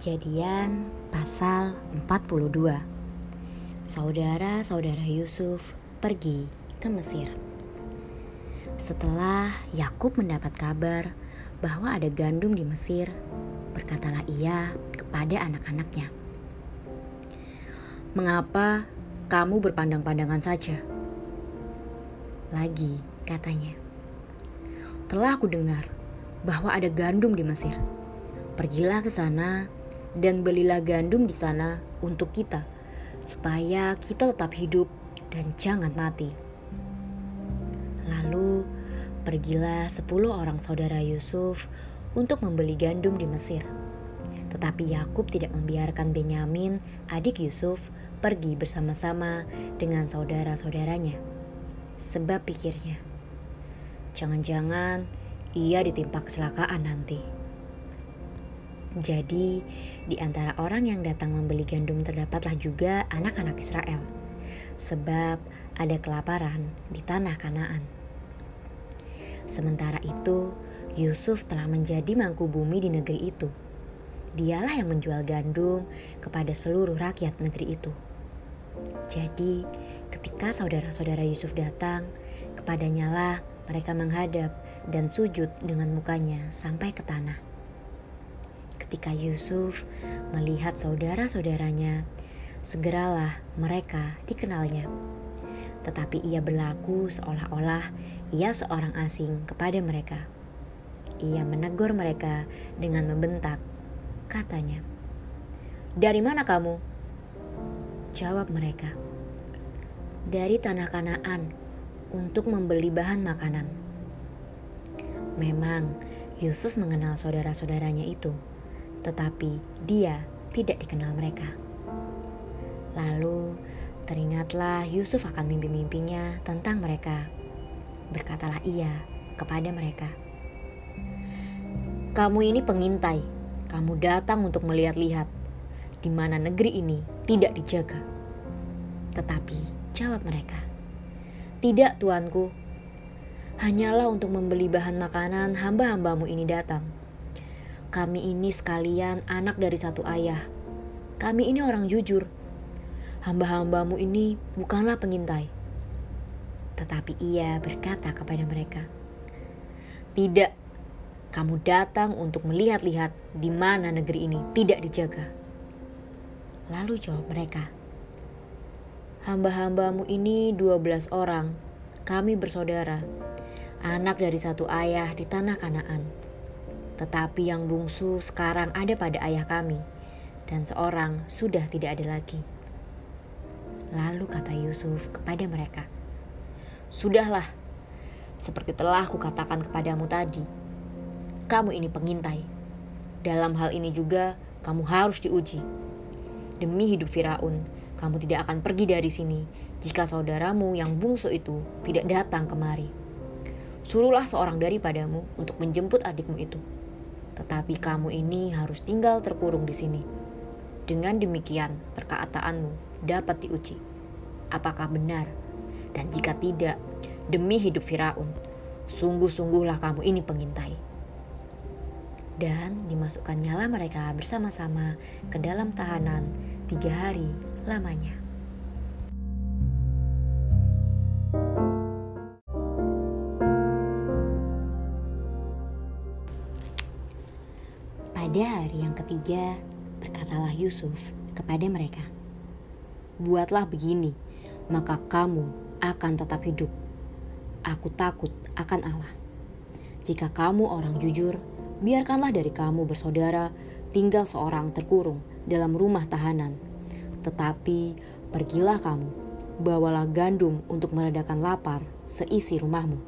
Kejadian pasal 42 Saudara-saudara Yusuf pergi ke Mesir. Setelah Yakub mendapat kabar bahwa ada gandum di Mesir Berkatalah ia kepada anak-anaknya Mengapa kamu berpandang-pandangan saja? Lagi katanya Telah aku dengar bahwa ada gandum di Mesir. Pergilah ke sana dan belilah gandum di sana untuk kita, supaya kita tetap hidup dan jangan mati. Lalu pergilah sepuluh orang saudara Yusuf untuk membeli gandum di Mesir. Tetapi Yakub tidak membiarkan Benyamin, adik Yusuf, pergi bersama-sama dengan saudara-saudaranya. Sebab pikirnya, jangan-jangan ia ditimpa kecelakaan nanti. Jadi, di antara orang yang datang membeli gandum terdapatlah juga anak-anak Israel, sebab ada kelaparan di tanah Kanaan. Sementara itu, Yusuf telah menjadi mangku bumi di negeri itu. Dialah yang menjual gandum kepada seluruh rakyat negeri itu. Jadi, ketika saudara-saudara Yusuf datang, kepadanya lah mereka menghadap dan sujud dengan mukanya sampai ke tanah. Ketika Yusuf melihat saudara-saudaranya, segeralah mereka dikenalnya. Tetapi ia berlaku seolah-olah ia seorang asing kepada mereka. Ia menegur mereka dengan membentak. Katanya, "Dari mana kamu?" Jawab mereka, "Dari tanah Kanaan untuk membeli bahan makanan." Memang Yusuf mengenal saudara-saudaranya itu tetapi dia tidak dikenal mereka. Lalu teringatlah Yusuf akan mimpi-mimpinya tentang mereka. Berkatalah ia kepada mereka, "Kamu ini pengintai, kamu datang untuk melihat-lihat di mana negeri ini tidak dijaga." Tetapi jawab mereka, "Tidak, tuanku, hanyalah untuk membeli bahan makanan hamba-hambamu ini datang." Kami ini sekalian anak dari satu ayah. Kami ini orang jujur. Hamba-hambamu ini bukanlah pengintai. Tetapi ia berkata kepada mereka, Tidak, kamu datang untuk melihat-lihat di mana negeri ini tidak dijaga. Lalu jawab mereka, Hamba-hambamu ini dua belas orang, kami bersaudara, anak dari satu ayah di tanah Kanaan tetapi yang bungsu sekarang ada pada ayah kami, dan seorang sudah tidak ada lagi. Lalu kata Yusuf kepada mereka, "Sudahlah, seperti telah kukatakan kepadamu tadi, kamu ini pengintai. Dalam hal ini juga kamu harus diuji. Demi hidup Firaun, kamu tidak akan pergi dari sini jika saudaramu yang bungsu itu tidak datang kemari. Suruhlah seorang daripadamu untuk menjemput adikmu itu." Tetapi kamu ini harus tinggal terkurung di sini. Dengan demikian, perkataanmu dapat diuji. Apakah benar? Dan jika tidak, demi hidup Firaun, sungguh-sungguhlah kamu ini pengintai. Dan dimasukkannya mereka bersama-sama ke dalam tahanan tiga hari lamanya. Pada hari yang ketiga, berkatalah Yusuf kepada mereka, "Buatlah begini, maka kamu akan tetap hidup. Aku takut akan Allah. Jika kamu orang jujur, biarkanlah dari kamu bersaudara tinggal seorang terkurung dalam rumah tahanan. Tetapi pergilah kamu, bawalah gandum untuk meredakan lapar seisi rumahmu.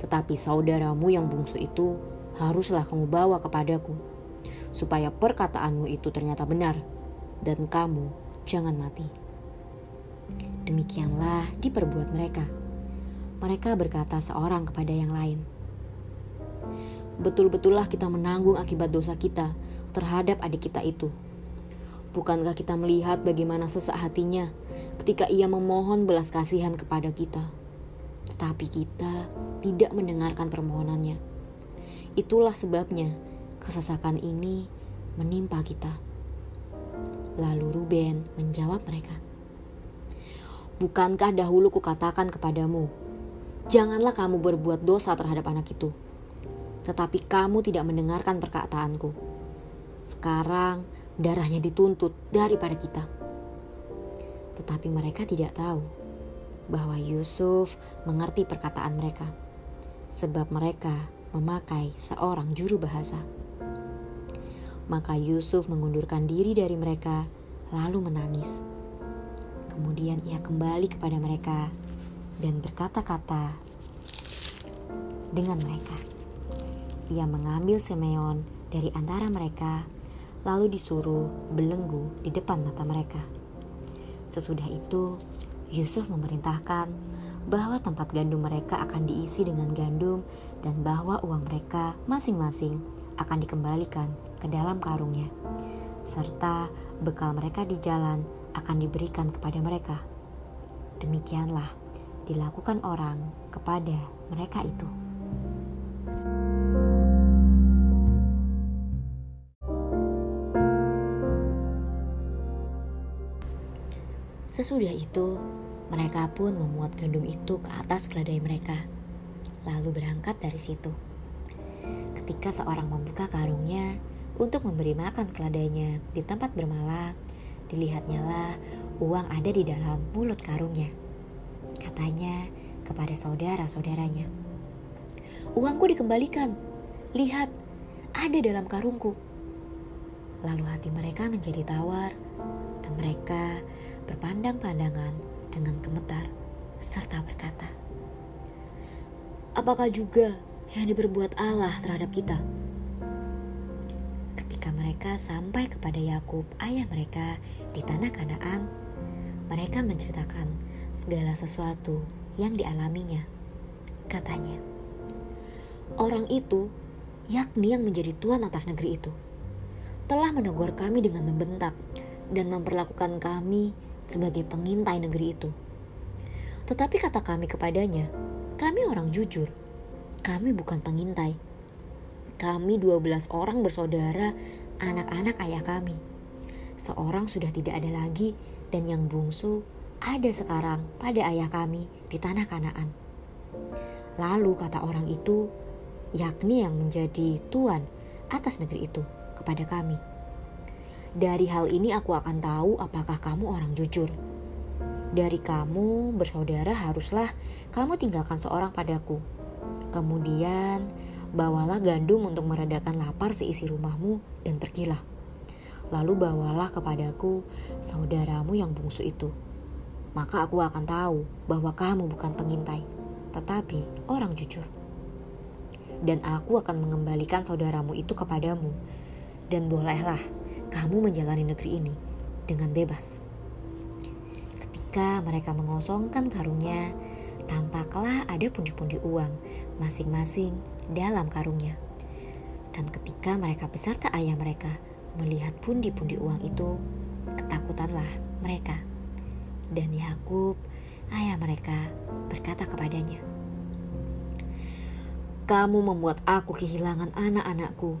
Tetapi saudaramu yang bungsu itu haruslah kamu bawa kepadaku." Supaya perkataanmu itu ternyata benar dan kamu jangan mati. Demikianlah diperbuat mereka. Mereka berkata seorang kepada yang lain, "Betul-betullah kita menanggung akibat dosa kita terhadap adik kita itu. Bukankah kita melihat bagaimana sesak hatinya ketika ia memohon belas kasihan kepada kita? Tetapi kita tidak mendengarkan permohonannya. Itulah sebabnya kesesakan ini menimpa kita. Lalu Ruben menjawab mereka, Bukankah dahulu kukatakan kepadamu, janganlah kamu berbuat dosa terhadap anak itu. Tetapi kamu tidak mendengarkan perkataanku. Sekarang darahnya dituntut daripada kita. Tetapi mereka tidak tahu bahwa Yusuf mengerti perkataan mereka, sebab mereka memakai seorang juru bahasa. Maka Yusuf mengundurkan diri dari mereka, lalu menangis. Kemudian ia kembali kepada mereka dan berkata-kata dengan mereka. Ia mengambil Simeon dari antara mereka, lalu disuruh belenggu di depan mata mereka. Sesudah itu, Yusuf memerintahkan bahwa tempat gandum mereka akan diisi dengan gandum dan bahwa uang mereka masing-masing akan dikembalikan ke dalam karungnya, serta bekal mereka di jalan akan diberikan kepada mereka. Demikianlah dilakukan orang kepada mereka itu. Sesudah itu, mereka pun memuat gandum itu ke atas keledai mereka, lalu berangkat dari situ. Ketika seorang membuka karungnya untuk memberi makan keledainya di tempat bermalam, dilihatnya lah uang ada di dalam mulut karungnya. Katanya kepada saudara-saudaranya, Uangku dikembalikan, lihat, ada dalam karungku. Lalu hati mereka menjadi tawar, dan mereka berpandang-pandangan dengan gemetar, serta berkata, Apakah juga yang diperbuat Allah terhadap kita. Ketika mereka sampai kepada Yakub, ayah mereka di tanah Kanaan, mereka menceritakan segala sesuatu yang dialaminya. Katanya, orang itu, yakni yang menjadi tuan atas negeri itu, telah menegur kami dengan membentak dan memperlakukan kami sebagai pengintai negeri itu. Tetapi kata kami kepadanya, kami orang jujur kami bukan pengintai. Kami 12 orang bersaudara, anak-anak ayah kami. Seorang sudah tidak ada lagi dan yang bungsu ada sekarang pada ayah kami di tanah Kanaan. Lalu kata orang itu, yakni yang menjadi tuan atas negeri itu kepada kami. Dari hal ini aku akan tahu apakah kamu orang jujur. Dari kamu bersaudara haruslah kamu tinggalkan seorang padaku Kemudian, bawalah gandum untuk meredakan lapar seisi rumahmu dan pergilah. Lalu bawalah kepadaku saudaramu yang bungsu itu. Maka aku akan tahu bahwa kamu bukan pengintai, tetapi orang jujur. Dan aku akan mengembalikan saudaramu itu kepadamu. Dan bolehlah kamu menjalani negeri ini dengan bebas. Ketika mereka mengosongkan karungnya, tampaklah ada pundi-pundi uang masing-masing dalam karungnya. Dan ketika mereka beserta ayah mereka melihat pundi-pundi uang itu, ketakutanlah mereka. Dan Yakub, ayah mereka, berkata kepadanya, "Kamu membuat aku kehilangan anak-anakku.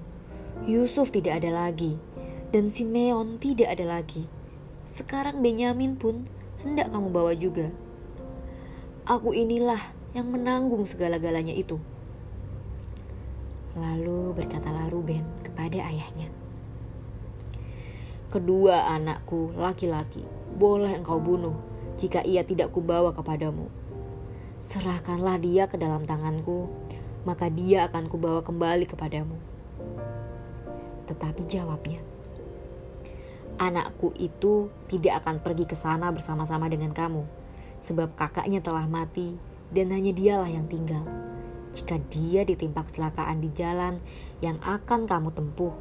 Yusuf tidak ada lagi, dan Simeon tidak ada lagi. Sekarang Benyamin pun hendak kamu bawa juga." Aku inilah yang menanggung segala-galanya itu. Lalu berkatalah Ruben kepada ayahnya, Kedua anakku laki-laki boleh engkau bunuh jika ia tidak kubawa kepadamu. Serahkanlah dia ke dalam tanganku, maka dia akan kubawa kembali kepadamu. Tetapi jawabnya, Anakku itu tidak akan pergi ke sana bersama-sama dengan kamu sebab kakaknya telah mati dan hanya dialah yang tinggal. Jika dia ditimpa kecelakaan di jalan yang akan kamu tempuh,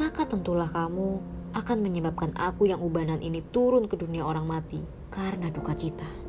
maka tentulah kamu akan menyebabkan aku yang ubanan ini turun ke dunia orang mati karena duka cita.